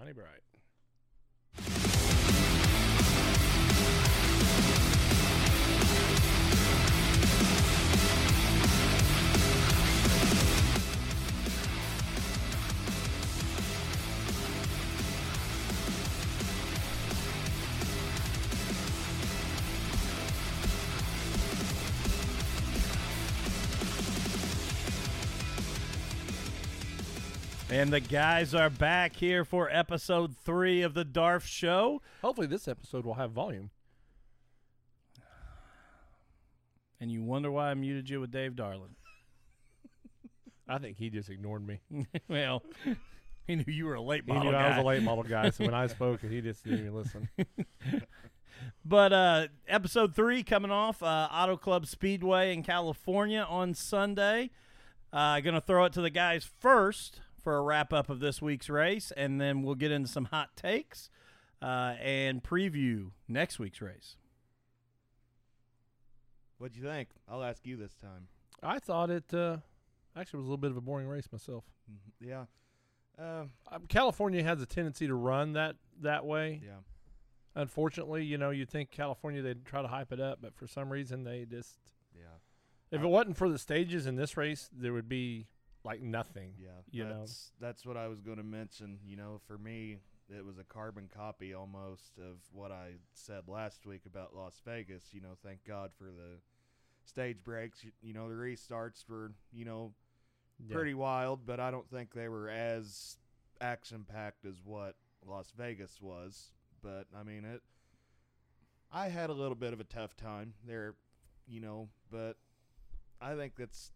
Johnny Bright. And the guys are back here for episode three of the Darf Show. Hopefully, this episode will have volume. And you wonder why I muted you with Dave Darlin. I think he just ignored me. well, he knew you were a late model. He knew I was a late model guy, so when I spoke, he just didn't even listen. But uh, episode three coming off uh, Auto Club Speedway in California on Sunday. Uh, going to throw it to the guys first for a wrap up of this week's race, and then we'll get into some hot takes uh, and preview next week's race. What'd you think? I'll ask you this time. I thought it uh, actually was a little bit of a boring race myself. Mhm. Yeah. Uh, Um, California has a tendency to run that that way. yeah. Unfortunately, you know, you'd think California they'd try to hype it up, but for some reason they just. Yeah. If it wasn't for the stages in this race, there would be like nothing. Yeah. You know. that's that's what I was going to mention. You know, for me, it was a carbon copy almost of what I said last week about Las Vegas. You know, thank God for the stage breaks. You, you know, the restarts were you know Yeah. pretty wild, but I don't think they were as action packed as what Las Vegas was. But I mean it. I had a little bit of a tough time there, you know, but I think that's.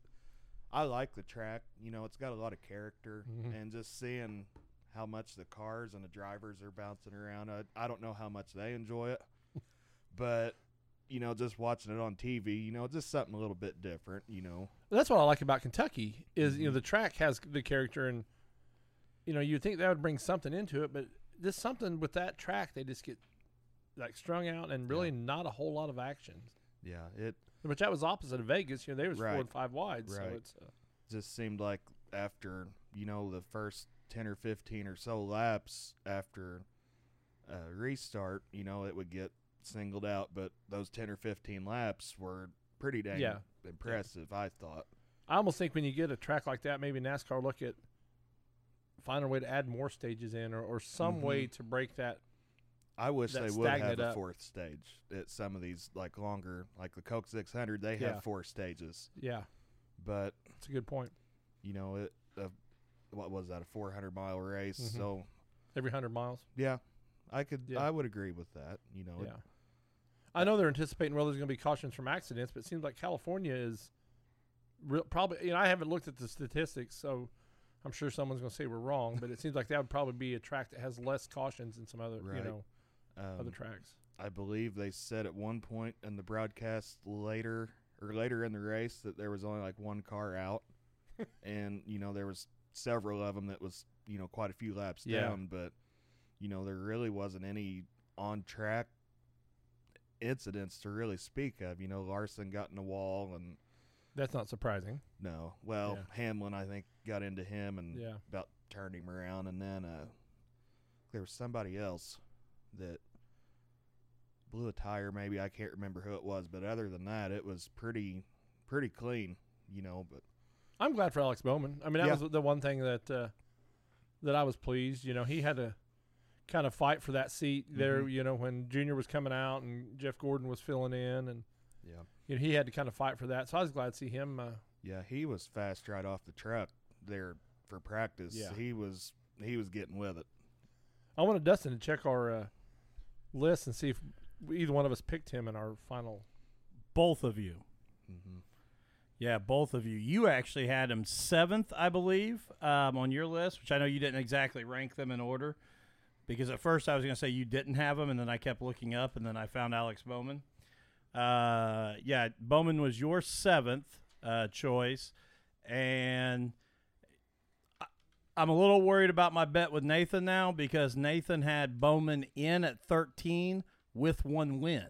I like the track. You know, it's got a lot of character, Mhm. and just seeing how much the cars and the drivers are bouncing around. I, I don't know how much they enjoy it, but you know, just watching it on TV, you know, just something a little bit different. You know, That's what I like about Kentucky is you know Mhm. the track has the character and you know you'd think that would bring something into it, but just something with that track they just get like strung out and really not a whole lot of action. yeah, it Which that was opposite of Vegas. You know they was four Right. and five wide, so Right. it's uh, just seemed like after you know the first 10 or 15 or so laps after a restart you know it would get singled out but those 10 or 15 laps were pretty dang Yeah. impressive i thought I almost think when you get a track like that, maybe NASCAR look at find a way to add more stages in or, or some way to break that. I wish they would have a up. fourth stage at some of these like longer like the coke 600 they Yeah. have four stages Yeah, but it's a good point. you know it uh, what was that a 400 mile race Mhm. so Every hundred miles. yeah i could Yeah. i would agree with that you know it- Yeah. I know they're anticipating well, there's going to be cautions from accidents, but it seems like California is real, probably. You know, I haven't looked at the statistics, so I'm sure someone's going to say we're wrong. But it seems like that would probably be a track that has less cautions than some other, Right. you know, um, other tracks. I believe they said at one point in the broadcast later or later in the race that there was only like one car out, and you know there was several of them that was you know quite a few laps Yeah. down, but you know there really wasn't any on track incidents to really speak of. You know Larson got in the wall and That's not surprising. no, well Yeah. Hamlin I think got into him and Yeah. about turned him around, and then uh, there was somebody else that blew a tire. Maybe I can't remember who it was, but other than that, it was pretty pretty clean, you know. But I'm glad for Alex Bowman. I mean, that Yeah. was the one thing that uh, that I was pleased. You know, he had to kind of fight for that seat there. Mhm. You know, when Junior was coming out and Jeff Gordon was filling in, and yeah, you know, he had to kind of fight for that. So I was glad to see him. Uh, yeah, he was fast right off the truck there for practice. Yeah. he was he was getting with it. I wanted Dustin to check our uh, list and see if either one of us picked him in our final. Both of you. hmm Yeah, both of you. You actually had him seventh, I believe, um, on your list, which I know you didn't exactly rank them in order. Because at first I was going to say you didn't have him, and then I kept looking up, and then I found Alex Bowman. Uh, yeah, Bowman was your seventh uh, choice, and I- I'm a little worried about my bet with Nathan now because Nathan had Bowman in at 13 with one win.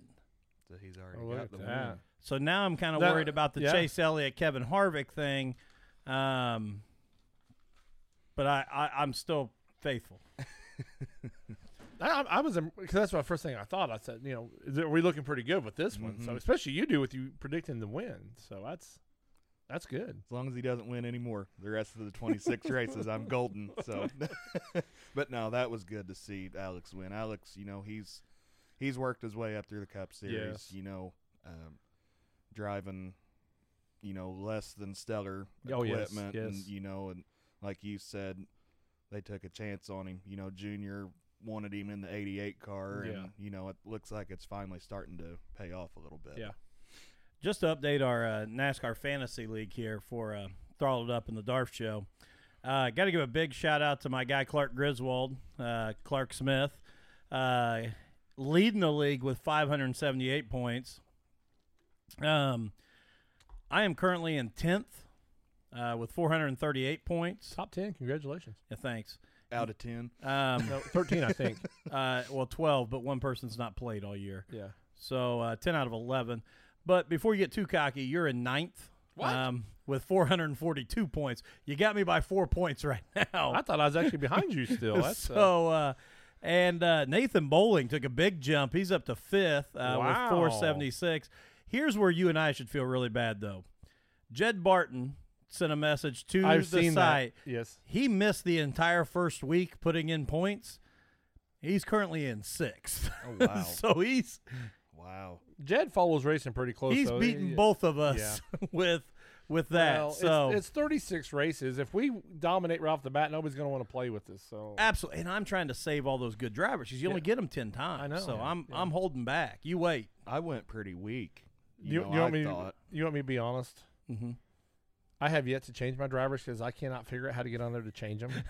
So he's already Oh, got the that. win. So now I'm kind of That- worried about the yeah. Chase Elliott, Kevin Harvick thing. Um, but I, I, I'm still faithful. I, I- I was because that's my first thing I thought. I said, you know, is it, are we looking pretty good with this one? So Mhm. especially you do with you predicting the win. So that's that's good. As long as he doesn't win anymore, the rest of the 26 races, I'm golden. So, but no, that was good to see Alex win. Alex, you know, he's he's worked his way up through the Cup Series. Yes. You know, um, driving, you know, less than stellar Oh, yes, equipment, and you know, and like you said, they took a chance on him. You know, Junior wanted him in the 88 car, Yeah. and you know, it looks like it's finally starting to pay off a little bit. Yeah. Just to update our uh, NASCAR Fantasy League here for uh, Throttled Up in the Darf Show. Uh, Got to give a big shout out to my guy Clark Griswold, uh, Clark Smith, uh, leading the league with 578 points. Um, I am currently in tenth uh, with 438 points. Top ten. Congratulations. Yeah, thanks. Out of 10. Um, No, thirteen, I think. uh, well, 12, but one person's not played all year. Yeah. So uh, 10 out of 11. But before you get too cocky, you're in ninth. Um, with 442 points. You got me by four points right now. I thought I was actually behind you still. That's uh, so, uh, and uh, Nathan Bowling took a big jump. He's up to fifth uh, with 476. Here's where you and I should feel really bad, though. Jed Barton sent a message to I've the site. that. Yes. He missed the entire first week putting in points. He's currently in sixth. Oh, wow. so he's wow. Jed follows racing pretty close. he's though. beaten He- both of us with with that. Well, so it's, it's 36 races. If we dominate right off the bat, nobody's going to want to play with us. So absolutely, and I'm trying to save all those good drivers because you only get them ten times. I know. So Yeah. I'm Yeah. I'm holding back. You wait. I went pretty weak. you, You, know, you want I me? thought You want me to be honest? Mm-hmm. I have yet to change my drivers because I cannot figure out how to get on there to change them.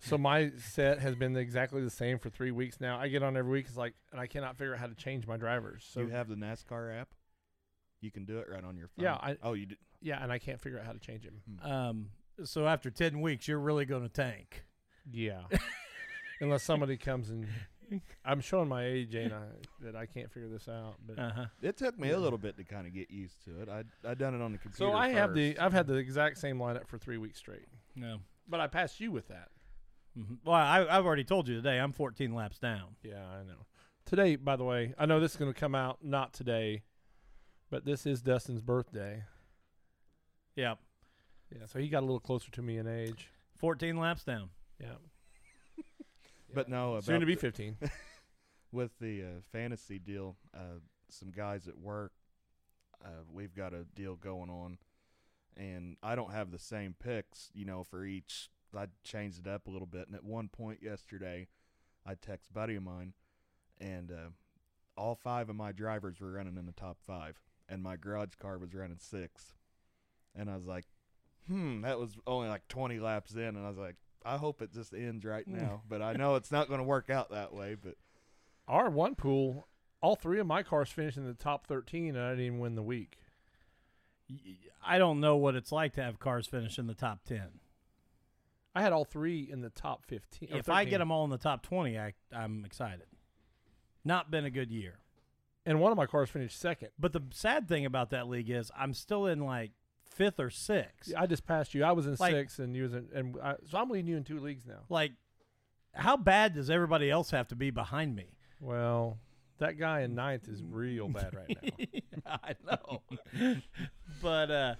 so my set has been exactly the same for three weeks now. I get on every week. It's like, and I cannot figure out how to change my drivers. So you have the NASCAR app. You can do it right on your phone. Yeah, I- oh, you did. yeah, and I can't figure out how to change them. Um. So after ten weeks, you're really going to tank. Yeah, unless somebody comes and I'm showing my age, ain't I? That I can't figure this out. But Uh huh. It took me Yeah. a little bit to kind of get used to it. I I done it on the computer. so I have the. I've had the exact same lineup for three weeks straight. No. But I passed you with that. Hmm Well, I, I've already told you today. I'm 14 laps down. Yeah, I know. Today, by the way, I know this is going to come out not today, but this is Dustin's birthday. Yep. Yeah, so he got a little closer to me in age. 14 laps down. Yeah, But no, about soon to be the- 15. with the uh, fantasy deal, uh, some guys at work, uh, we've got a deal going on, and I don't have the same picks, you know, for each. I changed it up a little bit, and at one point yesterday, I text buddy of mine, and uh, all five of my drivers were running in the top five, and my garage car was running six. and I was like, hmm, that was only like twenty laps in, and I was like. I hope it just ends right now, but I know it's not going to work out that way. But Our one pool, all three of my cars finished in the top 13, and I didn't even win the week. I don't know what it's like to have cars finish in the top 10. I had all three in the top 15. or If I get them all in the top 20, I, I'm excited. Not been a good year. and one of my cars finished second. But the sad thing about that league is I'm still in like fifth or sixth. I just passed you. I was in Like- six, and you was in, and I, so I'm leading you in two leagues now. Like, how bad does everybody else have to be behind me? Well, that guy in ninth is real bad right now. I know. but uh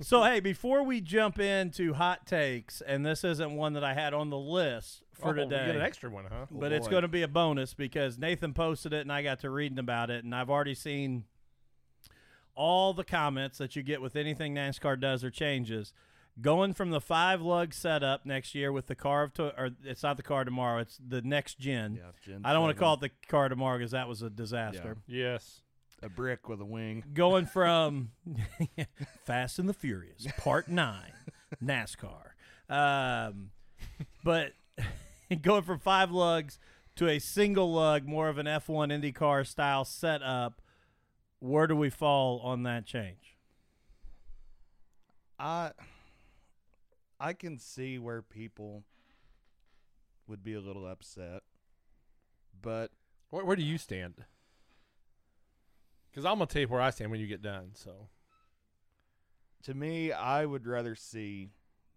so hey, before we jump into hot takes, and this isn't one that I had on the list for Oh, we today. get an extra one, huh? but oh, it's going to be a bonus because Nathan posted it and I got to reading about it, and I've already seen all the comments that you get with anything NASCAR does or changes. Going from the five lug setup next year with the car of to- or it's not the car tomorrow, it's the next gen. yeah, Gen I don't want to call it the car tomorrow because that was a disaster. Yes. A brick with a wing. Going from Fast and the Furious Part Nine, NASCAR, um, but going from five lugs to a single lug, more of an F1 IndyCar style setup. Where do we fall on that change? I I can see where people would be a little upset, but Where, where do you stand? Because I'm gonna tell you where I stand when you get done. So to me, I would rather see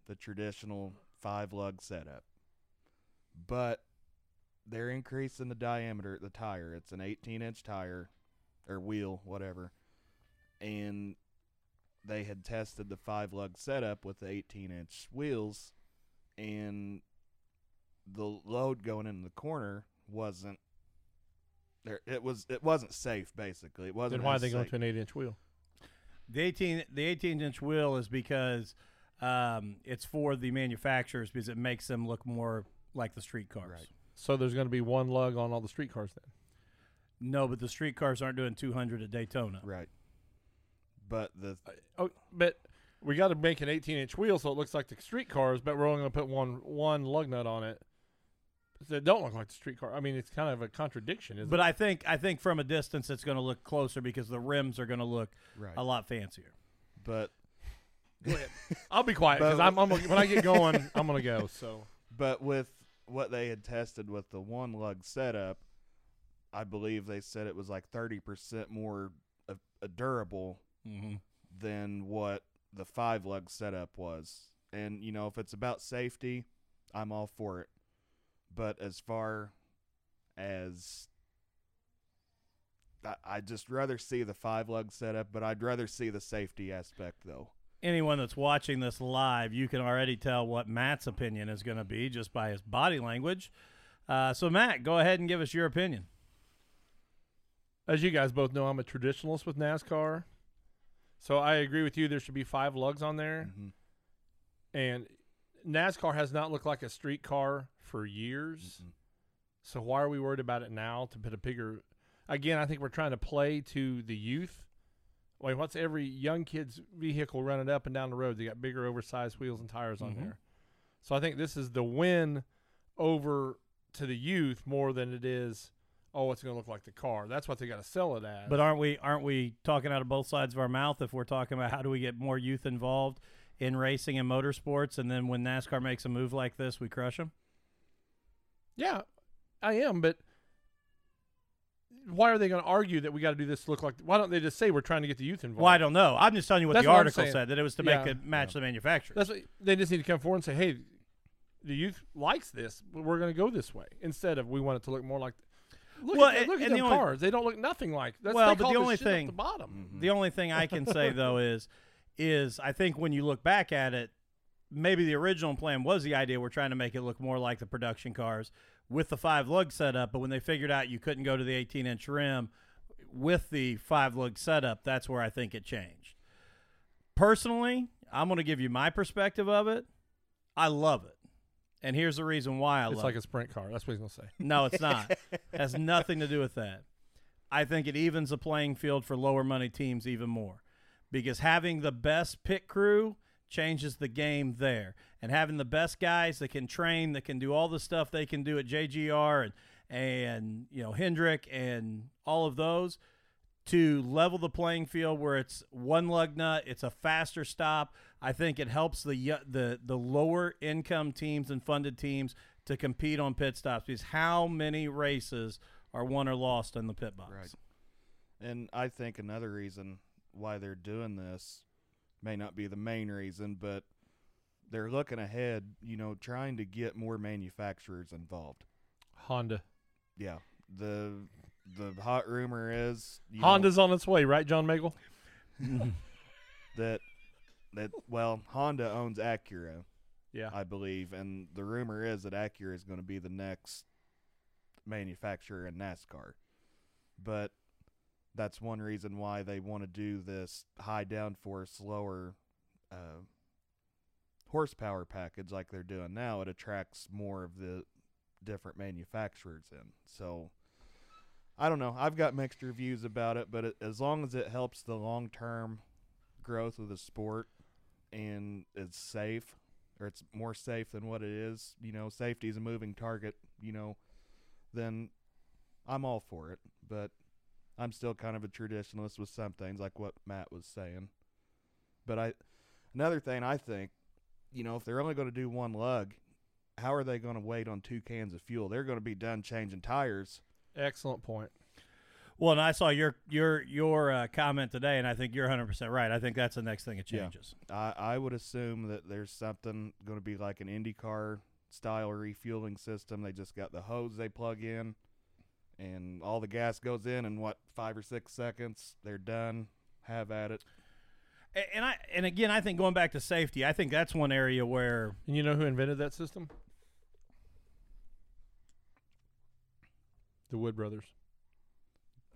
the traditional five lug setup. But they're increasing the diameter of the tire. It's an 18 inch tire or wheel, whatever. And they had tested the five lug setup with the 18 inch wheels, and the load going into the corner wasn't there. It was it wasn't safe. Basically, it wasn't. Then why are as they going to an eight inch wheel? The eighteen the eighteen inch wheel is because um, it's for the manufacturers because it makes them look more like the street cars. Right. So there's going to be one lug on all the street cars then. No, but the street cars aren't doing two hundred at Daytona. Right. But the Oh, but we got to make an 18 inch wheel so it looks like the street cars, but we're only going to put one one lug nut on it. That don't look like the street car. I mean, it's kind of a contradiction, isn't But it? I think I think from a distance it's going to look closer because the rims are going to look right. a lot fancier. But I'll be quiet because But- I'm, I'm when I get going, I'm gonna go. So But with what they had tested with the one lug setup, I believe they said it was like 30% more uh, uh, durable Mm-hmm. than what the five lug setup was. And, you know, if it's about safety, I'm all for it. But as far as. I, I'd just rather see the five lug setup, but I'd rather see the safety aspect, though. Anyone that's watching this live, you can already tell what Matt's opinion is going to be just by his body language. Uh, so Matt, go ahead and give us your opinion. as you guys both know, I'm a traditionalist with NASCAR. So I agree with you. There should be five lugs on there, Mhm. and NASCAR has not looked like a street car for years. Mhm. So why are we worried about it now to put a bigger? Again, I think we're trying to play to the youth. Wait, what's every young kid's vehicle running up and down the road? They got bigger, oversized wheels and tires on Mhm. there. So I think this is the win over to the youth more than it is. Oh, it's going to look like the car. That's what they got to sell it as. But aren't we aren't we talking out of both sides of our mouth if we're talking about how do we get more youth involved in racing and motorsports, and then when NASCAR makes a move like this, we crush them? Yeah, I am, but why are they going to argue that we got to do this to look like? Why don't they just say we're trying to get the youth involved? Well, I don't know. I'm just telling you what That's the what I'm article saying. said that it was to Yeah. make it match the manufacturer. That's what, they just need to come forward and say, "Hey, the youth likes this, but we're going to go this way." Instead of we want it to look more like. Look Well, at, the- and- look at and them the only- cars. They don't look nothing like. That's, Well, they but call the this only shit off thing- the bottom. Mhm. The only thing I can say though is, is I think when you look back at it, maybe the original plan was the idea we're trying to make it look more like the production cars with the five lug setup. But when they figured out you couldn't go to the 18 inch rim with the five lug setup, that's where I think it changed. Personally, I'm going to give you my perspective of it. I love it, and here's the reason why I It's love like it. a sprint car. That's what he's going to say. No, it's not. has nothing to do with that. I think it evens the playing field for lower money teams even more because having the best pit crew changes the game there. And having the best guys that can train, that can do all the stuff they can do at JGR and and you know Hendrick and all of those to level the playing field where it's one lug nut, it's a faster stop. I think it helps the the the lower income teams and funded teams to compete on pit stops because how many races are won or lost in the pit box? Right. And I think another reason why they're doing this may not be the main reason, but they're looking ahead, you know, trying to get more manufacturers involved. Honda. Yeah. The the hot rumor is you know, Honda's on its way, right, John Magel? that that well, Honda owns Acura, Yeah. I believe, and the rumor is that Acura is going to be the next manufacturer in NASCAR. But that's one reason why they want to do this high downforce, lower uh, horsepower package like they're doing now. It attracts more of the different manufacturers in. So I don't know. I've got mixed reviews about it, but it, as long as it helps the long term growth of the sport and it's safe or it's more safe than what it is, you know, safety is a moving target, you know, then I'm all for it. But I'm still kind of a traditionalist with some things, like what Matt was saying. But I, another thing I think, you know, if they're only going to do one lug, how are they going to wait on two cans of fuel? They're going to be done changing tires. Excellent point. Well, and I saw your your your uh, comment today, and I think you're 100 percent right. I think that's the next thing it Yeah. changes. I, I would assume that there's something going to be like an IndyCar style refueling system. They just got the hose they plug in, and all the gas goes in in what five or six seconds. They're done. Have at it. A- And I and again, I think going back to safety, I think that's one area where And you know who invented that system? The Wood brothers.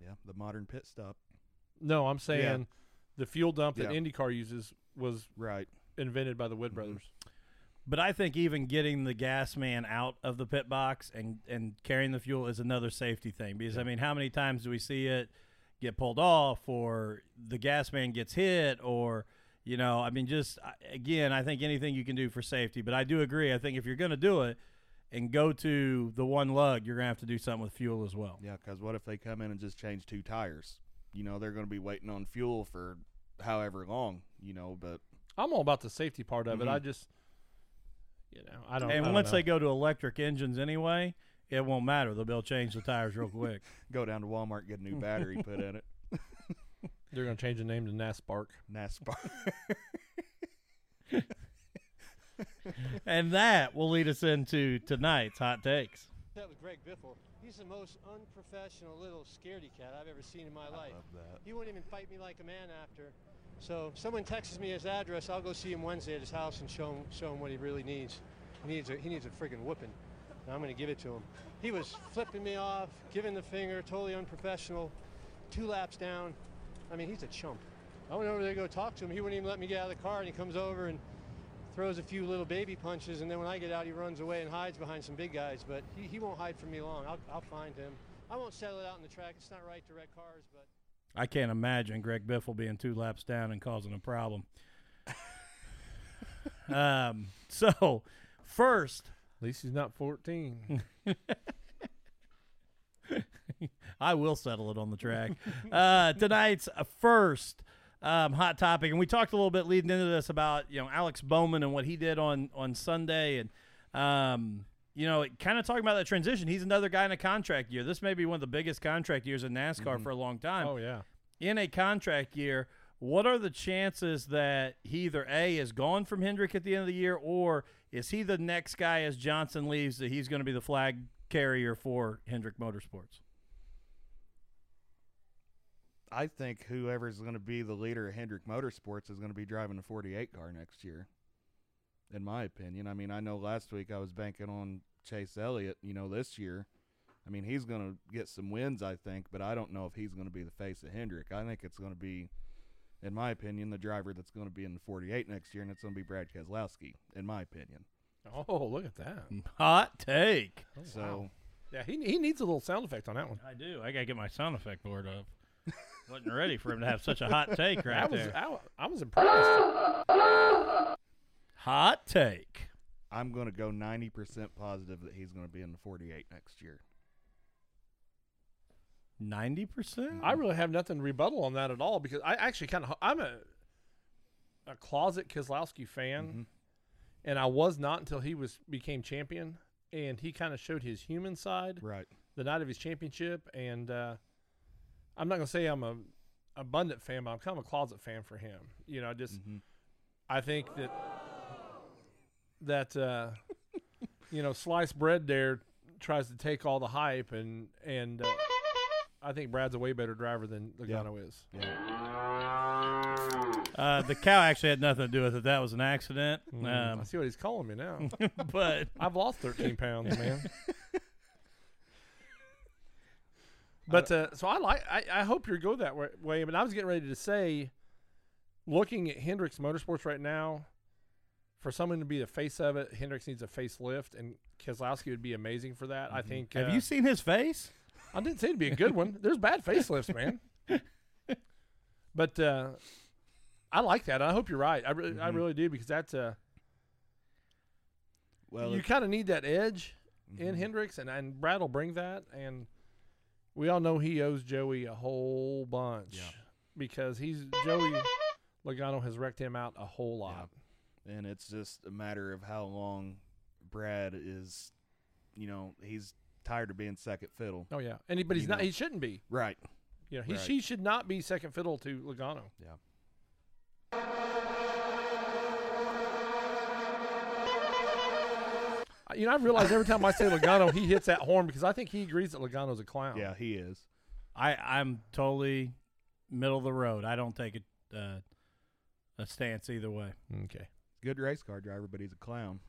Yeah, the modern pit stop. No, I'm saying the fuel dump that Yeah. IndyCar uses was Right. invented by the Wood Mhm. brothers. But I think even getting the gas man out of the pit box and, and carrying the fuel is another safety thing. Because, I mean, how many times do we see it get pulled off or the gas man gets hit or, you know, I mean, just again, I think anything you can do for safety. But I do agree. I think if you're going to do it and go to the one lug, you're going to have to do something with fuel as well. Yeah, because what if they come in and just change two tires? You know, they're going to be waiting on fuel for however long. You know, but I'm all about the safety part of it. Mhm. I just, you know, I don't. I And don't once know. they go to electric engines anyway, it won't matter. They'll be able to change the tires real quick. go down to Walmart get a new battery put in it. they're going to change the name to NASPARK. NASCAR. and that will lead us into tonight's hot takes. That was Greg Biffle. He's the most unprofessional little scaredy cat I've ever seen in my life. love that. He wouldn't even fight me like a man after. So if someone texts me his address, I'll go see him Wednesday at his house and show him show him what he really needs. He needs a he needs a friggin' whooping. And I'm gonna give it to him. He was flipping me off, giving the finger, totally unprofessional. Two laps down. I mean, he's a chump. I went over there to go talk to him. He wouldn't even let me get out of the car, and he comes over and throws a few little baby punches, and then when I get out, he runs away and hides behind some big guys. But he, he won't hide from me long. I'll, I'll find him. I won't settle it out in the track. It's not right to wreck cars, but I can't imagine Greg Biffle being two laps down and causing a problem. um, so, first, At least he's not 14. I will settle it on the track. uh, tonight's first um, hot topic, and we talked a little bit leading into this about you know Alex Bowman and what he did on on Sunday, and um, you know kind of talking about that transition. He's another guy in a contract year. This may be one of the biggest contract years in NASCAR for a long time. oh yeah. In a contract year, what are the chances that he either A is gone from Hendrick at the end of the year or is he the next guy as Johnson leaves that he's going to be the flag carrier for Hendrick Motorsports? I think whoever's going to be the leader of Hendrick Motorsports is going to be driving the 48 car next year. In my opinion, I mean, I know last week I was banking on Chase Elliott. You know, this year, I mean, he's going to get some wins, I think, but I don't know if he's going to be the face of Hendrick. I think it's going to be, in my opinion, the driver that's going to be in the 48 next year, and it's going to be Brad Keselowski, in my opinion. Oh, look at that. Mm. Hot take. Oh, so, wow. yeah, he he needs a little sound effect on that one. I do. I got to get my sound effect board up. Wasn't ready for him to have such a hot take right I was there. I, I was impressed. Hot take. I'm going to go 90% positive that he's going to be in the 48 next year. 90%? I really have nothing to rebuttal on that at all because I actually kind of I'm a a closet Keselowski fan, Mhm. and I was not until he was became champion, and he kind of showed his human side Right. the night of his championship, and uh, I'm not gonna say I'm a abundant fan, but I'm kind of a closet fan for him. You know, I just hmm I think that that uh, you know sliced bread there tries to take all the hype and and uh, I think Brad's a way better driver than Logano is. Uh, the cow actually had nothing to do with it. That was an accident. Mm, I Um, see what he's calling me now. but I've lost 13 pounds, man. But uh, so I like. I, I hope you go that way, way. But I was getting ready to say, looking at Hendricks Motorsports right now, for someone to be the face of it, Hendricks needs a facelift, and Keselowski would be amazing for that. I think. have uh, you seen his face? I didn't say it'd be a good one. There's bad facelifts, man. but uh, I like that. I hope you're right. I really, I Mhm. really do because that's uh, Well, you kind of need that edge in Mhm. Hendricks, and, and Brad will bring that. And we all know he owes Joey a whole bunch Yeah. because he's Joey Logano has wrecked him out a whole lot. and it's just a matter of how long Brad is, you know, he's tired of being second fiddle. Oh yeah, and he, but he's You not. know. He shouldn't be. Right. You know, he Right. he should not be second fiddle to Logano. Yeah. You know, I realize every time I say Logano, he hits that horn because I think he agrees that Logano's a clown. Yeah, he is. I I'm totally middle of the road. I don't take a uh, a stance either way. Okay. Good race car driver, but he's a clown.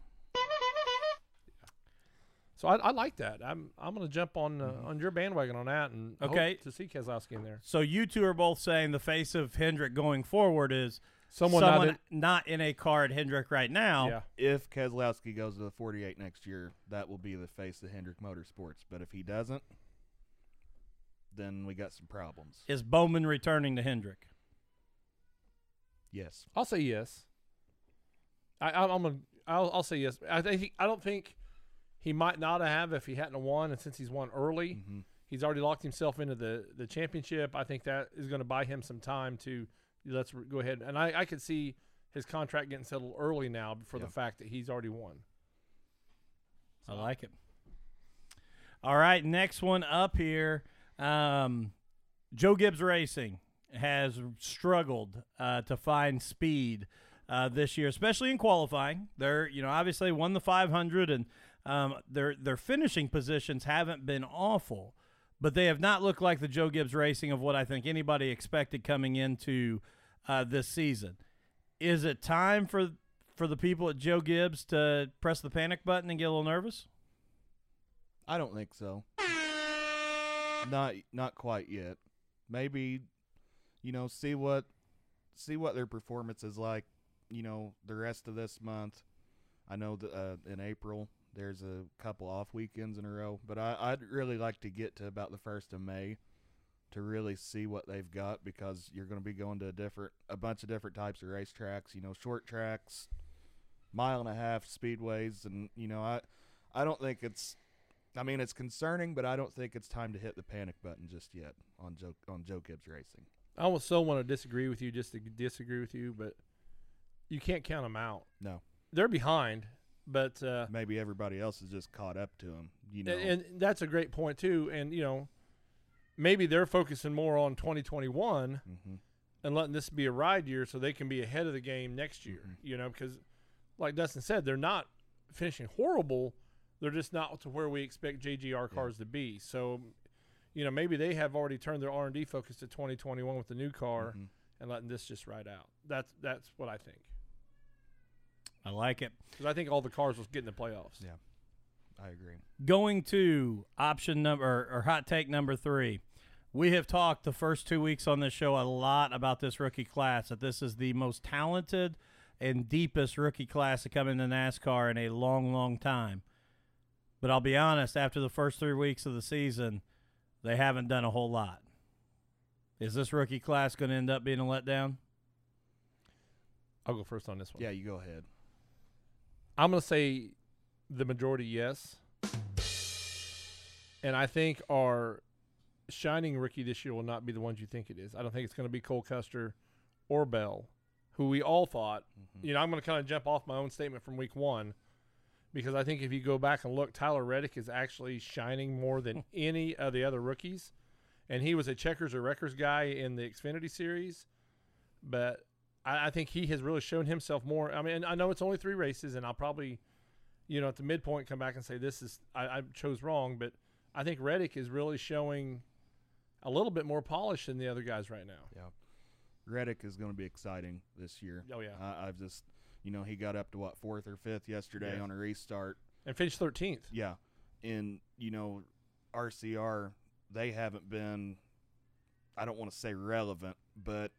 So I, I like that. I'm I'm gonna jump on uh, on your bandwagon on that and hope Okay. to see Keselowski in there. So you two are both saying the face of Hendrick going forward is Someone, someone, not not, in a car at Hendrick right now. yeah. If Keselowski goes to the 48 next year, that will be the face of Hendrick Motorsports. But if he doesn't, then we got some problems. Is Bowman returning to Hendrick? Yes. I'll say yes. I, I'm, I'm gonna. I'll, I'll say yes. I think. I don't think he might not have if he hadn't won, and since he's won early, hmm he's already locked himself into the the championship. I think that is going to buy him some time to let's go ahead. And I, I could see his contract getting settled early now for Yeah. the fact that he's already won. I like it. All right, next one up here. Um, Joe Gibbs Racing has struggled uh, to find speed uh, this year, especially in qualifying. They're, you know, obviously won the 500, and um, their their finishing positions haven't been awful, but they have not looked like the Joe Gibbs Racing of what I think anybody expected coming into uh, this season. Is it time for for the people at Joe Gibbs to press the panic button and get a little nervous? I don't think so. Not not quite yet. Maybe, you know, see what see what their performance is like. You know, the rest of this month. I know that uh, in April there's a couple off weekends in a row, but I, I'd really like to get to about the first of May to really see what they've got because you're going to be going to a different a bunch of different types of racetracks. You know, short tracks, mile and a half speedways, and you know, I I don't think it's I mean, it's concerning, but I don't think it's time to hit the panic button just yet on Joe on Joe Gibbs Racing. I almost so want to disagree with you just to disagree with you, but you can't count them out. No, They're behind, but uh, maybe everybody else is just caught up to him. You know, and, and that's a great point too. And you know, maybe they're focusing more on 2021 hmm and letting this be a ride year so they can be ahead of the game next year. Mhm. You know, because like Dustin said, they're not finishing horrible. They're just not to where we expect JGR cars to be. So, you know, maybe they have already turned their R and D focus to 2021 with the new car Mhm. and letting this just ride out. That's that's what I think. I like it. Because I think all the cars will get in the playoffs. Yeah. I agree. Going to option number or, or hot take number three. We have talked the first two weeks on this show a lot about this rookie class, that this is the most talented and deepest rookie class to come into NASCAR in a long, long time. But I'll be honest, after the first three weeks of the season, they haven't done a whole lot. Is this rookie class going to end up being a letdown? I'll go first on this one. Yeah, you go ahead. I'm going to say the majority yes. And I think our shining rookie this year will not be the ones you think it is. I don't think it's going to be Cole Custer or Bell, who we all thought. Mhm. You know, I'm going to kind of jump off my own statement from week one because I think if you go back and look, Tyler Reddick is actually shining more than any of the other rookies. And he was a checkers or wreckers guy in the Xfinity series. But I, I think he has really shown himself more. I mean, I know it's only three races, and I'll probably, you know, at the midpoint come back and say this is I, I chose wrong. But I think Reddick is really showing a little bit more polish than the other guys right now. Yeah. Reddick is going to be exciting this year. Oh yeah, I, I've just, you know, he got up to what fourth or fifth yesterday Yeah. on a restart. and finished 13th. Yeah, and you know, RCR they haven't been. I don't want to say relevant, but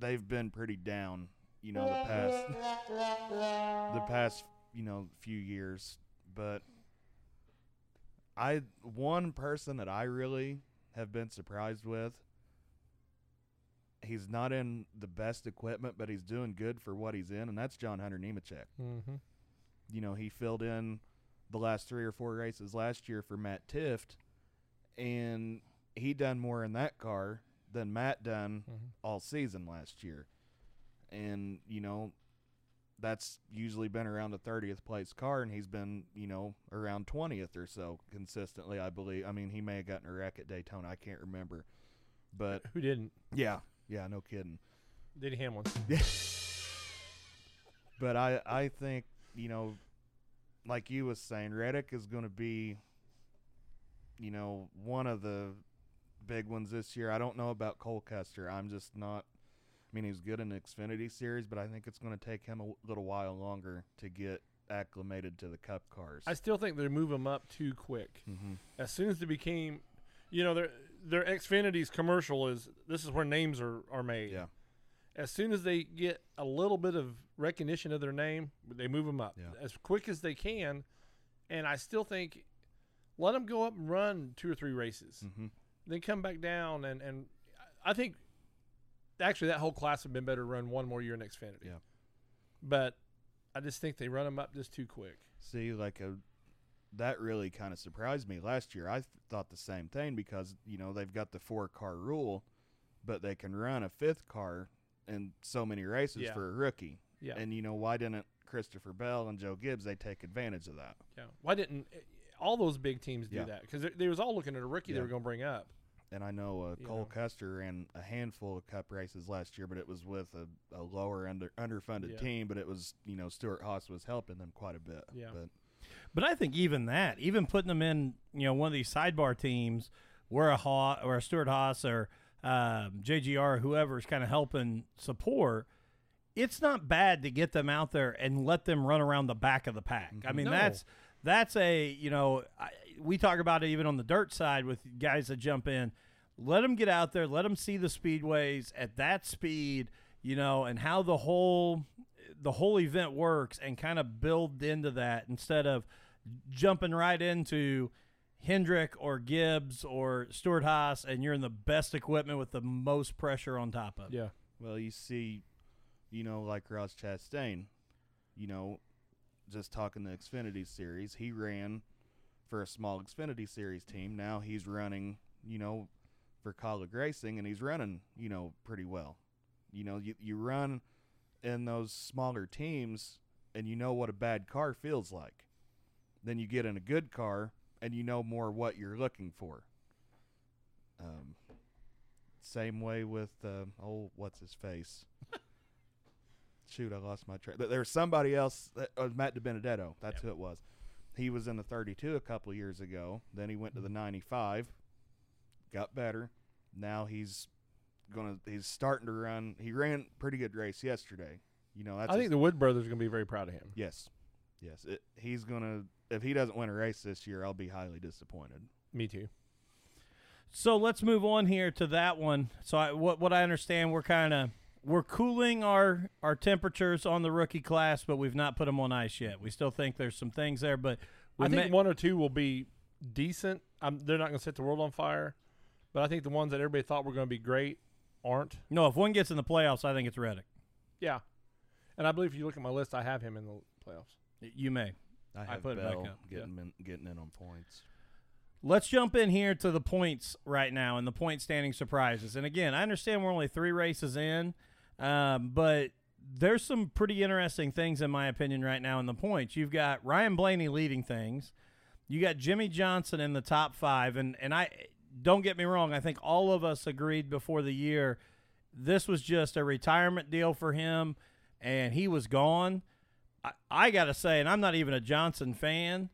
they've been pretty down. You know, the past the past you know few years, but I one person that I really have been surprised with. He's not in the best equipment, but he's doing good for what he's in, and that's John Hunter Nemechek Mm-hmm. you know, he filled in the last three or four races last year for Matt Tifft, and he done more in that car than Matt done Mm-hmm. all season last year. And, you know, that's usually been around the 30th place car, and he's been, you know, around 20th or so consistently, I believe. I mean, he may have gotten a wreck at Daytona. I can't remember. But, Who didn't? yeah, yeah, no kidding. Did Denny Hamlin. But I, I think, you know, like you was saying, Reddick is going to be, you know, one of the big ones this year. I don't know about Cole Custer. I'm just not. I mean, he's good in the Xfinity series, but I think it's going to take him a little while longer to get acclimated to the Cup cars. I still think they move them up too quick. mm-hmm. As soon as they became, you know, their their Xfinity's commercial is this is where names are are made. Yeah. As soon as they get a little bit of recognition of their name, they move them up Yeah. as quick as they can. And I still think let them go up and run two or three races, Mm-hmm. Then come back down and and I think actually that whole class would have been better to run one more year in Xfinity. Yeah. But I just think they run them up just too quick. See, like a that really kind of surprised me last year. I th- thought the same thing because you know they've got the four car rule, but they can run a fifth car in so many races Yeah. for a rookie. Yeah. And you know why didn't Christopher Bell and Joe Gibbs they take advantage of that? Yeah. Why didn't eh, all those big teams do Yeah. that? Because they, they was all looking at a rookie they were going to bring up. And I know uh, Cole know. Custer ran a handful of Cup races last year, but it was with a, a lower under underfunded Yeah. team. But it was you know Stewart-Haas was helping them quite a bit. Yeah. But But I think even that, even putting them in, you know, one of these sidebar teams where a Haas or a Stewart-Haas or um, JGR, is kind of helping support, it's not bad to get them out there and let them run around the back of the pack. I mean, No. that's that's a you know I, we talk about it even on the dirt side with guys that jump in. Let them get out there, let them see the speedways at that speed, you know, and how the whole the whole event works, and kind of build into that instead of jumping right into Hendrick or Gibbs or Stewart-Haas, and you're in the best equipment with the most pressure on top of. it. Yeah. Well, you see, you know, like Ross Chastain, you know, just talking the Xfinity series, he ran for a small Xfinity series team. Now he's running, you know, for Kaulig Racing, and he's running, you know, pretty well. You know, you, you run in those smaller teams, and you know what a bad car feels like. Then you get in a good car, and you know more what you're looking for. Um, same way with uh, oh, what's his face? Shoot, I lost my track. But there was somebody else. That, uh, Matt DiBenedetto. That's who it was. He was in the 32 a couple years ago. Then he went to the mm-hmm. 95. Got better. Now he's gonna. He's starting to run. He ran pretty good race yesterday. You know, that's I a- think the Wood brothers are going to be very proud of him. yes, yes. It, he's gonna. If he doesn't win a race this year, I'll be highly disappointed. Me too. So let's move on here to that one. So I, what what I understand, we're kind of we're cooling our our temperatures on the rookie class, but we've not put them on ice yet. We still think there's some things there, but we I think may- one or two will be decent. I'm, they're not going to set the world on fire, but I think the ones that everybody thought were going to be great aren't. no. If one gets in the playoffs, I think it's Reddick. Yeah. And I believe if you look at my list, I have him in the playoffs. You may. I have put it back Bell up, getting in, getting in on points. Let's jump in here to the points right now and the point standing surprises. And again, I understand we're only three races in, um, but there's some pretty interesting things, in my opinion, right now in the points. You've got Ryan Blaney leading things. You got Jimmie Johnson in the top five, and and I don't get me wrong. I think all of us agreed before the year this was just a retirement deal for him, and he was gone. I, I got to say, and I'm not even a Johnson fan.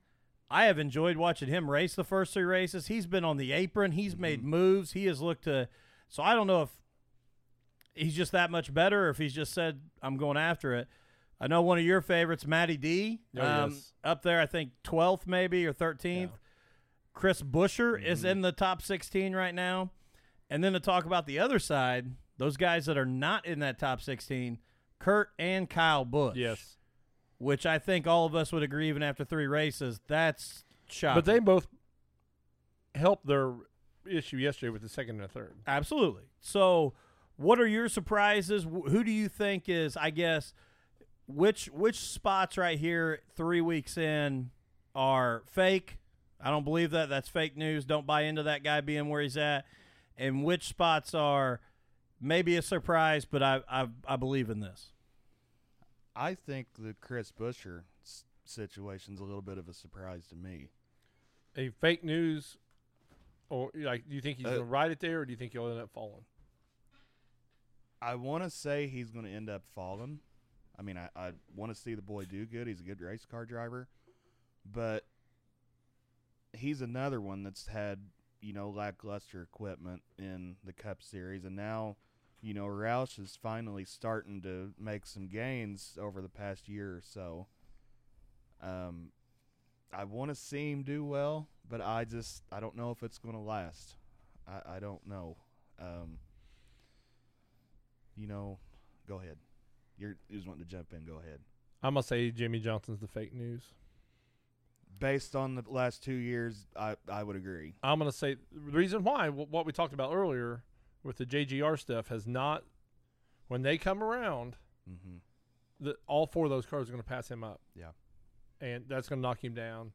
I have enjoyed watching him race the first three races. He's been on the apron. He's made moves. He has looked to. So I don't know if he's just that much better, or if he's just said I'm going after it. I know one of your favorites, Matty D, Oh, um, yes. up there. I think 12th maybe or 13th. Chris Buescher is in the top 16 right now. And then to talk about the other side, those guys that are not in that top 16, Kurt and Kyle Busch Yes. which I think all of us would agree, even after three races, that's shocking. But they both helped their issue yesterday with the second and the third. absolutely. So, what are your surprises? Who do you think is, I guess, which which spots right here, three weeks in, are fake? I don't believe that. That's fake news. Don't buy into that guy being where he's at. And which spots are maybe a surprise, but I I, I believe in this. I think the Chris Buescher s- situation's a little bit of a surprise to me. A fake news, or like, do you think he's Uh, going to ride it there, or do you think he'll end up falling? I want to say he's going to end up falling. I mean, I, I want to see the boy do good. He's a good race car driver. but he's another one that's had you know lackluster equipment in the Cup Series, and now you know Roush is finally starting to make some gains over the past year or so. Um, I want to see him do well, but I just I don't know if it's going to last. I, I don't know. Um, you know, go ahead. You're you just wanting to jump in. Go ahead. I'm gonna say Jimmie Johnson's the fake news. Based on the last two years, I I would agree. I'm gonna say the reason why what we talked about earlier with the JGR stuff has not. When they come around, Mm-hmm. the, all four of those cars are going to pass him up. Yeah. and that's going to knock him down.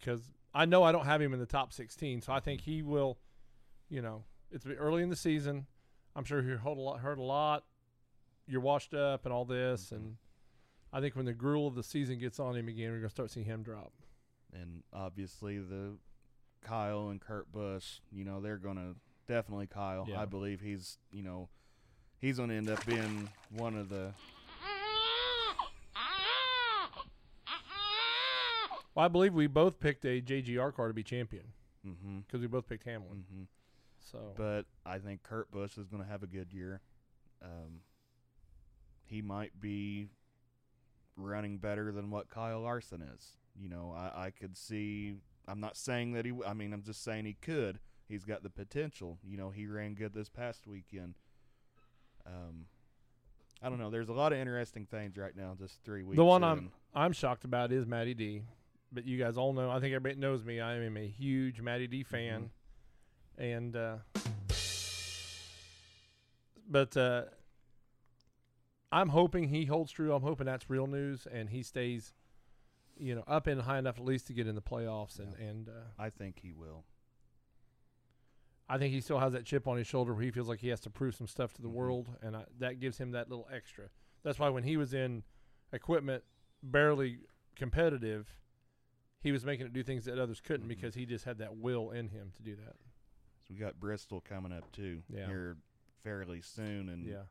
Because I know I don't have him in the top 16, so I think he will. You know, it's early in the season. I'm sure he heard a lot. Heard a lot. You're washed up and all this, Mhm. and I think when the gruel of the season gets on him again, we're going to start seeing him drop. And obviously the Kyle and Kurt Busch, you know, they're gonna definitely Kyle. Yeah. I believe he's you know he's gonna end up being one of the Well, I believe we both picked a JGR car to be champion mm-hmm, because we both picked Hamlin. mm-hmm. So But I think Kurt Busch is gonna have a good year. Um, he might be running better than what Kyle Larson is. You know, I, I could see. I'm not saying that he. I mean, I'm just saying he could. He's got the potential. You know, he ran good this past weekend. Um, I don't know. There's a lot of interesting things right now. Just three weeks. the one in. I'm I'm shocked about is Matty D. But you guys all know. I think everybody knows me. I am a huge Matty D fan, and uh, but uh, I'm hoping he holds true. I'm hoping that's real news, and he stays, you know, up and high enough at least to get in the playoffs. And and uh, I think he will. I think he still has that chip on his shoulder where he feels like he has to prove some stuff to the Mhm. world, and I, that gives him that little extra. That's why when he was in equipment, barely competitive, he was making it do things that others couldn't Mhm. because he just had that will in him to do that. So we got Bristol coming up too. Yeah. Here fairly soon, and Yeah.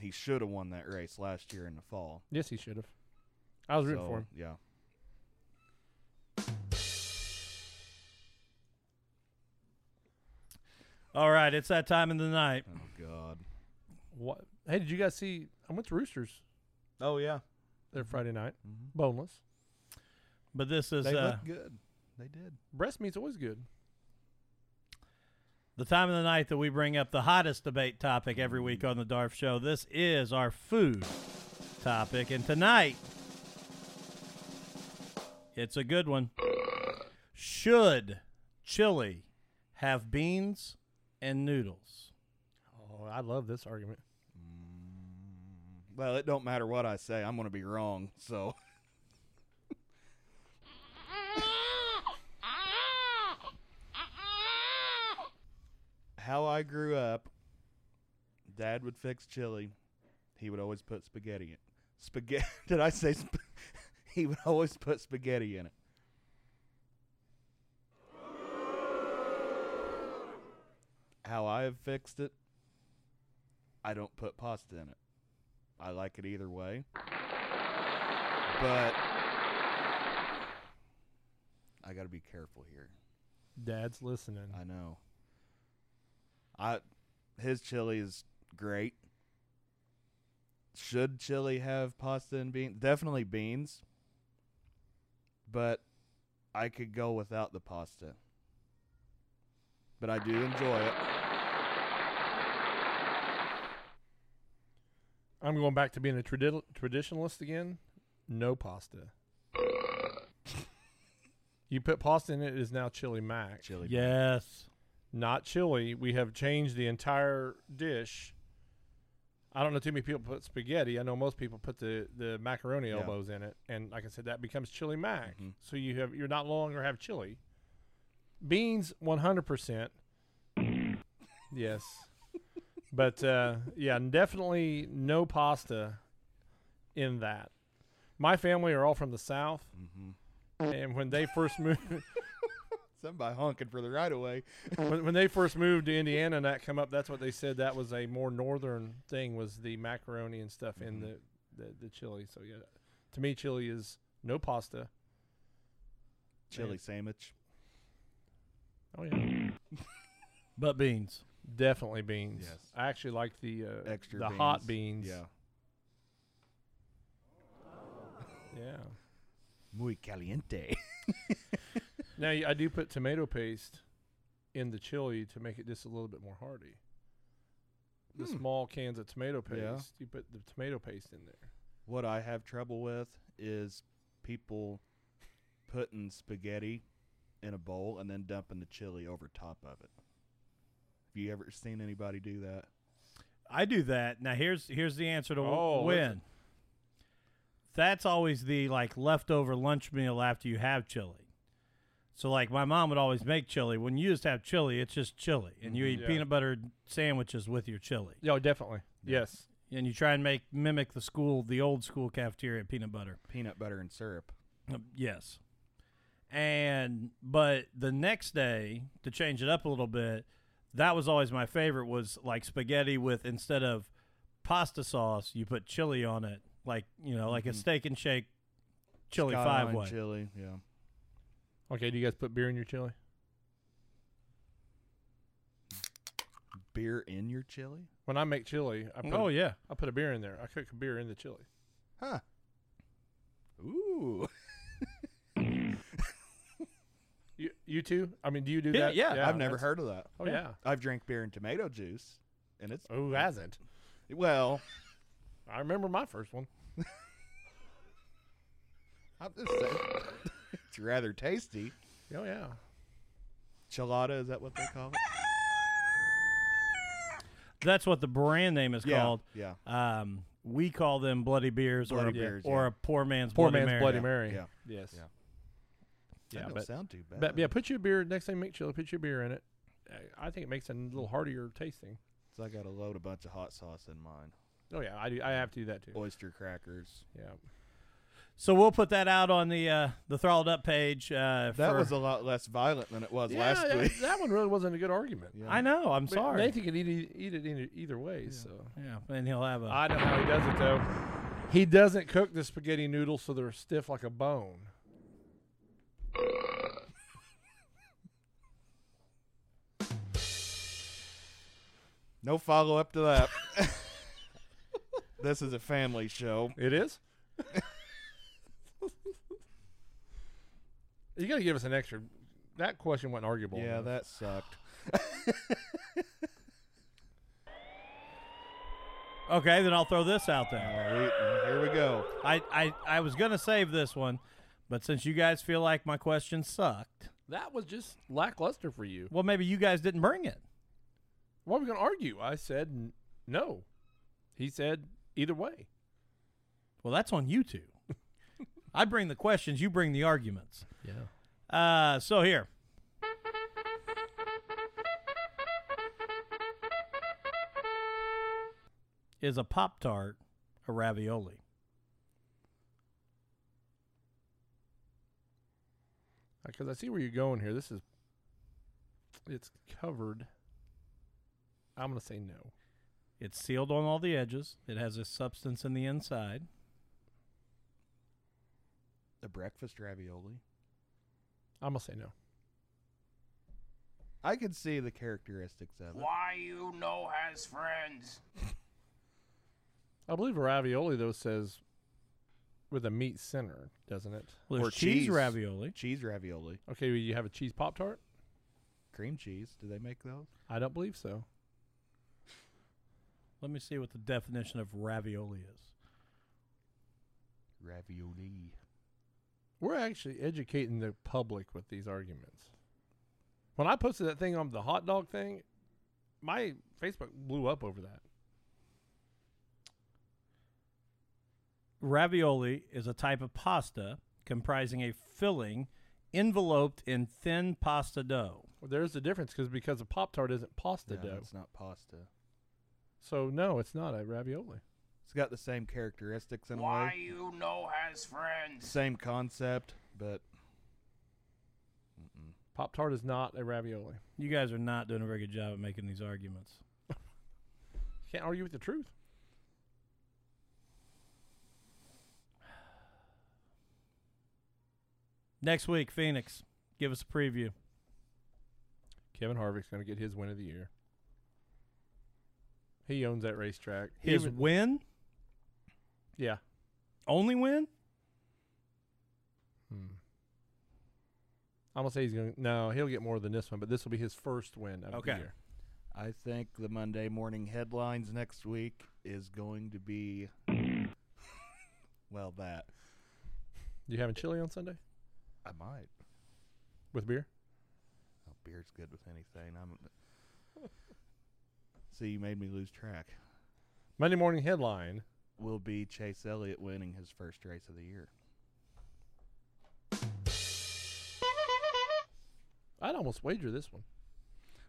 he should have won that race last year in the fall. Yes, he should have. I was rooting So, for him. Yeah. All right, it's that time of the night. Oh God. What? Hey, did you guys see? I went to Roosters Oh yeah. there Friday night, Mm-hmm. boneless. But this is They uh, looked good. They did. Breast meat's always good. The time of the night that we bring up the hottest debate topic every week on the DARF Show. This is our food topic, and tonight it's a good one. Should chili have beans and noodles? Oh, I love this argument. Well, it don't matter what I say. I'm going to be wrong. So. How I grew up, Dad would fix chili. He would always put spaghetti in. It. Spaghetti? Did I say? Sp- he would always put spaghetti in it. How I have fixed it, I don't put pasta in it. I like it either way. But I got to be careful here. Dad's listening. I know. I his chili is great. Should chili have pasta and beans? Definitely beans. But I could go without the pasta. But I do enjoy it. I'm going back to being a tradi- traditionalist again. No pasta. you put pasta in it, it is now chili mac. Chili. Yes. Not chili. We have changed the entire dish. I don't know too many people put spaghetti. I know most people put the, the macaroni Yeah. elbows in it, and like I said, that becomes chili mac. Mhm. So you have you're not longer have chili. Beans, one hundred percent. Yes, but uh, yeah, definitely no pasta in that. My family are all from the south, Mm-hmm. and when they first moved, Somebody honking for the right of way. when, when they first moved to Indiana and that come up, that's what they said that was a more northern thing was the macaroni and stuff in Mhm. the, the the chili. So yeah, to me, chili is no pasta, chili Man. sandwich. Oh yeah, But beans. definitely beans. Yes. I actually like the uh, Extra the beans. hot beans. Yeah. yeah. Muy caliente. Now I do put tomato paste in the chili to make it just a little bit more hearty. The Hmm. small cans of tomato paste, Yeah. you put the tomato paste in there. What I have trouble with is people putting spaghetti in a bowl and then dumping the chili over top of it. Have you ever seen anybody do that? I do that. Now here's here's the answer to Oh, oh, when. That's always the like leftover lunch meal after you have chili. So like my mom would always make chili. When you just have chili, it's just chili, and you Mhm. eat Yeah. peanut butter sandwiches with your chili, Yeah, definitely. Yes. and you try and make mimic the school, the old school cafeteria peanut butter. Peanut butter and syrup. Um, yes. And but the next day to change it up a little bit, that was always my favorite was like spaghetti with instead of pasta sauce, you put chili on it, like you know, like a Mhm. steak and shake chili Skyline five way. chili. Yeah. Okay. Do you guys put beer in your chili? Beer in your chili? When I make chili, I put, Oh yeah. I put a beer in there. I cook a beer in the chili. Huh. Ooh. You, you too? I mean, do you do Yeah, that? yeah, I've never that's- heard of that. Oh yeah. I've drank beer and tomato juice, and it's Who hasn't? well. I remember my first one. I'm just saying, it's rather tasty. Oh yeah. Chelada, is that what they call it? That's what the brand name is yeah, called. Yeah. Um, we call them bloody beers or, Bloody a, beers, or yeah. a poor man's Poor bloody man's Mary. Bloody Yeah, Mary. yeah. Yes. Yeah. Yeah, that don't but, sound too bad. but yeah, put your beer next time you make chili. Put your beer in it. I- I think it makes it a little heartier tasting. So I got to load a bunch of hot sauce in mine. Oh yeah, I do. I have to do that too. Oyster crackers. Yeah. So we'll put that out on the uh, the throttled up page. Uh, That for- was a lot less violent than it was yeah, last that, week. that one really wasn't a good argument. Yeah. I know. I'm But sorry. Nathan could eat it, eat it either, either way. So Yeah, and he'll have a. I don't know how he does it though. He doesn't cook the spaghetti noodles so they're stiff like a bone. No follow up to that. this is a family show. It is. You got to give us an extra. That question wasn't arguable. Yeah, that sucked. okay, then I'll throw this out there. All right, here we go. I, I, I was gonna save this one, but since you guys feel like my question sucked, that was just lackluster for you. well, maybe you guys didn't bring it. What are we going to argue? I said n- no. He said either way. Well, that's on you two. I bring the questions, you bring the arguments. Yeah. Uh, so here. Is a Pop Tart a ravioli? Because I see where you're going here. This is. It's covered. I'm going to say no. It's sealed on all the edges. It has a substance in the inside. A breakfast ravioli. I'm going to say no. I could see the characteristics of it. Why you no has friends? I believe a ravioli, though, says with a meat center, doesn't it? Well, Or cheese, cheese. ravioli. Cheese ravioli. Okay, you have a cheese Pop Tart? Cream cheese. Do they make those? I don't believe so. Let me see what the definition of ravioli is. Ravioli. We're actually educating the public with these arguments. When I posted that thing on the hot dog thing, my Facebook blew up over that. Ravioli is a type of pasta comprising a filling enveloped in thin pasta dough. Well, there's a difference because because a Pop Tart isn't pasta Yeah, dough. It's not pasta. So no, it's not a ravioli. It's got the same characteristics in a way. Why you know has friends? Same concept, but Mm-mm. Pop Tart is not a ravioli. You guys are not doing a very good job at making these arguments. Can't argue with the truth. Next week, Phoenix. Give us a preview. Kevin Harvick's going to get his win of the year. He owns that racetrack. His Even- win, yeah. only win. Hmm. I'm gonna say he's gonna. No, he'll get more than this one, but this will be his first win of Okay. the year. I think the Monday morning headlines next week is going to be well that You having chili on Sunday I might. with beer? Oh, beer's good with anything. I'm See, you made me lose track. Monday morning headline: Will be Chase Elliott winning his first race of the year. I'd almost wager this one.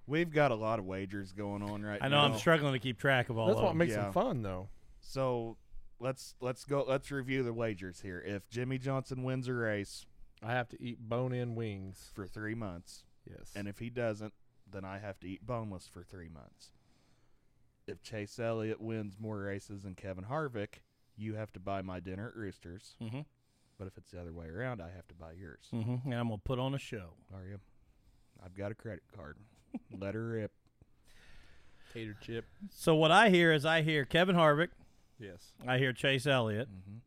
We've got a lot of wagers going on right now. I know now. I'm struggling to keep track of all That's of what them. makes yeah. them fun, though. So let's let's go. Let's review the wagers here. If Jimmie Johnson wins a race I have to eat bone-in wings. for three months, Yes. and if he doesn't, then I have to eat boneless for three months. If Chase Elliott wins more races than Kevin Harvick, you have to buy my dinner at Roosters. Mm-hmm. But if it's the other way around, I have to buy yours. Mm-hmm. And I'm gonna put on a show. Are you? I've got a credit card. Let her rip. tater chip. So what I hear is I hear Kevin Harvick. Yes. I hear Chase Elliott. Mm-hmm.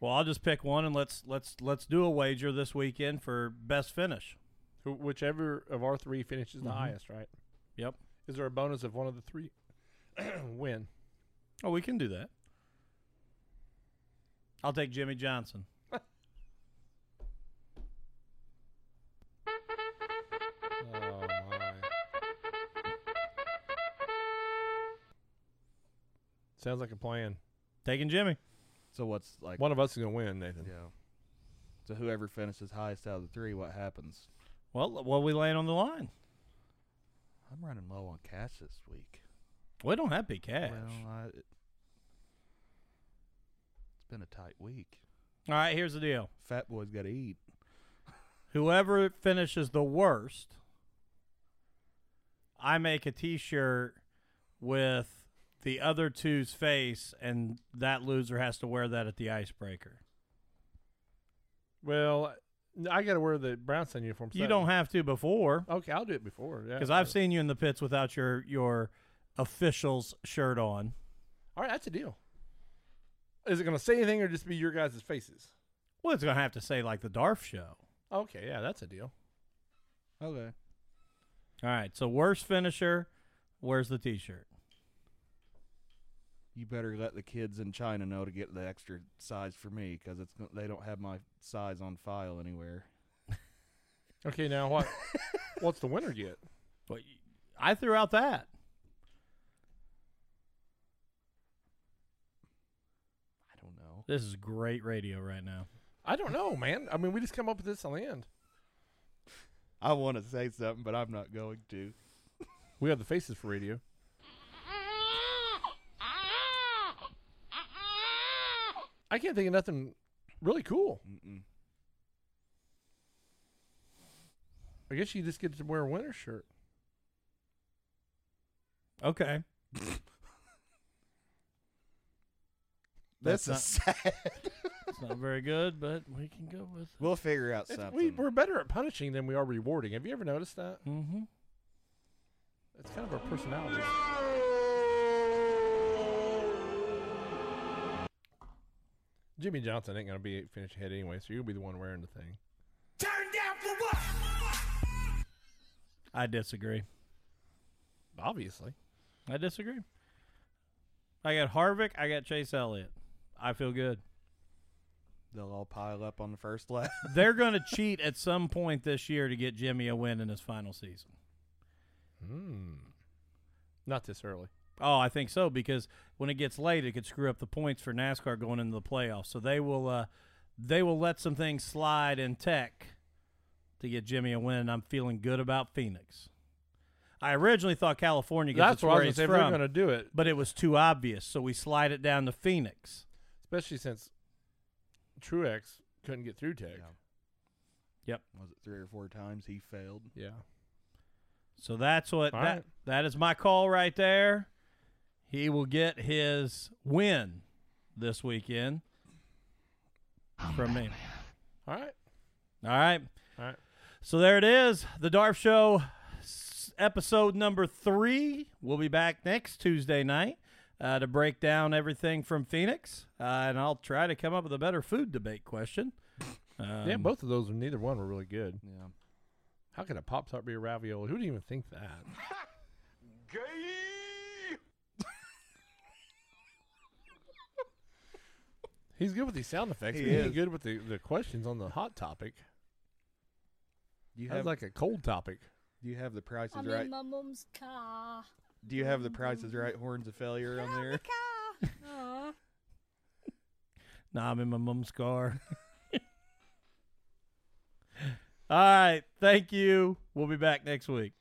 Well, I'll just pick one and let's let's let's do a wager this weekend for best finish. Who, whichever of our three finishes the Mhm. highest, right? Yep. Is there a bonus if one of the three win? Oh, we can do that. I'll take Jimmie Johnson. Oh my! Sounds like a plan. Taking Jimmy. So what's like? One of us is gonna win, Nathan. Yeah. So whoever finishes highest out of the three, what happens? Well, what we laying on the line? I'm running low on cash this week. We don't have big cash. Well, I, it, it's been a tight week. All right, here's the deal. Fat boy's got to eat. Whoever finishes the worst, I make a T-shirt with the other two's face, and that loser has to wear that at the icebreaker. Well, I got to wear the Brownstown uniform. You don't have to before, Okay, I'll do it before. Yeah. because I've seen you in the pits without your your official's shirt on. All right, that's a deal. Is it gonna say anything or just be your guys' faces? Well, it's gonna have to say like the DARF show. Okay, yeah, that's a deal. Okay. All right, so worst finisher, where's the T-shirt? You better let the kids in China know to get the extra size for me because it's they don't have my size on file anywhere. Okay, now what? what's the winner get? But I threw out that. I don't know. This is great radio right now. I don't know, man. I mean, we just come up with this on the end. I want to say something, but I'm not going to. We have the faces for radio. I can't think of nothing really cool. Mm-mm. I guess you just get to wear a winter shirt. Okay. That's, That's a sad. It's not very good, but we can go with. it. we'll figure out It's- something. we, we're better at punishing than we are rewarding. Have you ever noticed that? Mm-hmm. It's kind of our personality. Jimmie Johnson ain't gonna be finished ahead anyway, so you'll be the one wearing the thing. Turn down for what? I disagree. Obviously. I disagree. I got Harvick. I got Chase Elliott. I feel good. They'll all pile up on the first lap. They're going to cheat at some point this year to get Jimmy a win in his final season. Hmm. Not this early. Oh, I think so because when it gets late, it could screw up the points for NASCAR going into the playoffs. So they will, uh, they will let some things slide in tech to get Jimmy a win. I'm feeling good about Phoenix. I originally thought California gets That's its what I where was gonna say. If from, they're gonna do it, but it was too obvious, so we slide it down to Phoenix. especially since Truex couldn't get through Tech. Yeah. Was it three or four times he failed? Yeah. So that's what All that right. that is my call right there. He will get his win this weekend from me. All right. All right. All right. So there it is. The DARF Show, episode number three. We'll be back next Tuesday night uh, to break down everything from Phoenix. Uh, and I'll try to come up with a better food debate question. Um, yeah, both of those, neither one were really good. Yeah. How could a Pop Tart be a ravioli? Who would even think that? He's good with these sound effects. He but he good with the, the questions on the hot topic. Do you That's have like a cold topic. do you have the prices right? I'm right? in my mom's car. Do you have the prices mm-hmm. right horns of failure on there? Aw. Nah, I'm in my mom's car. All right. Thank you. We'll be back next week.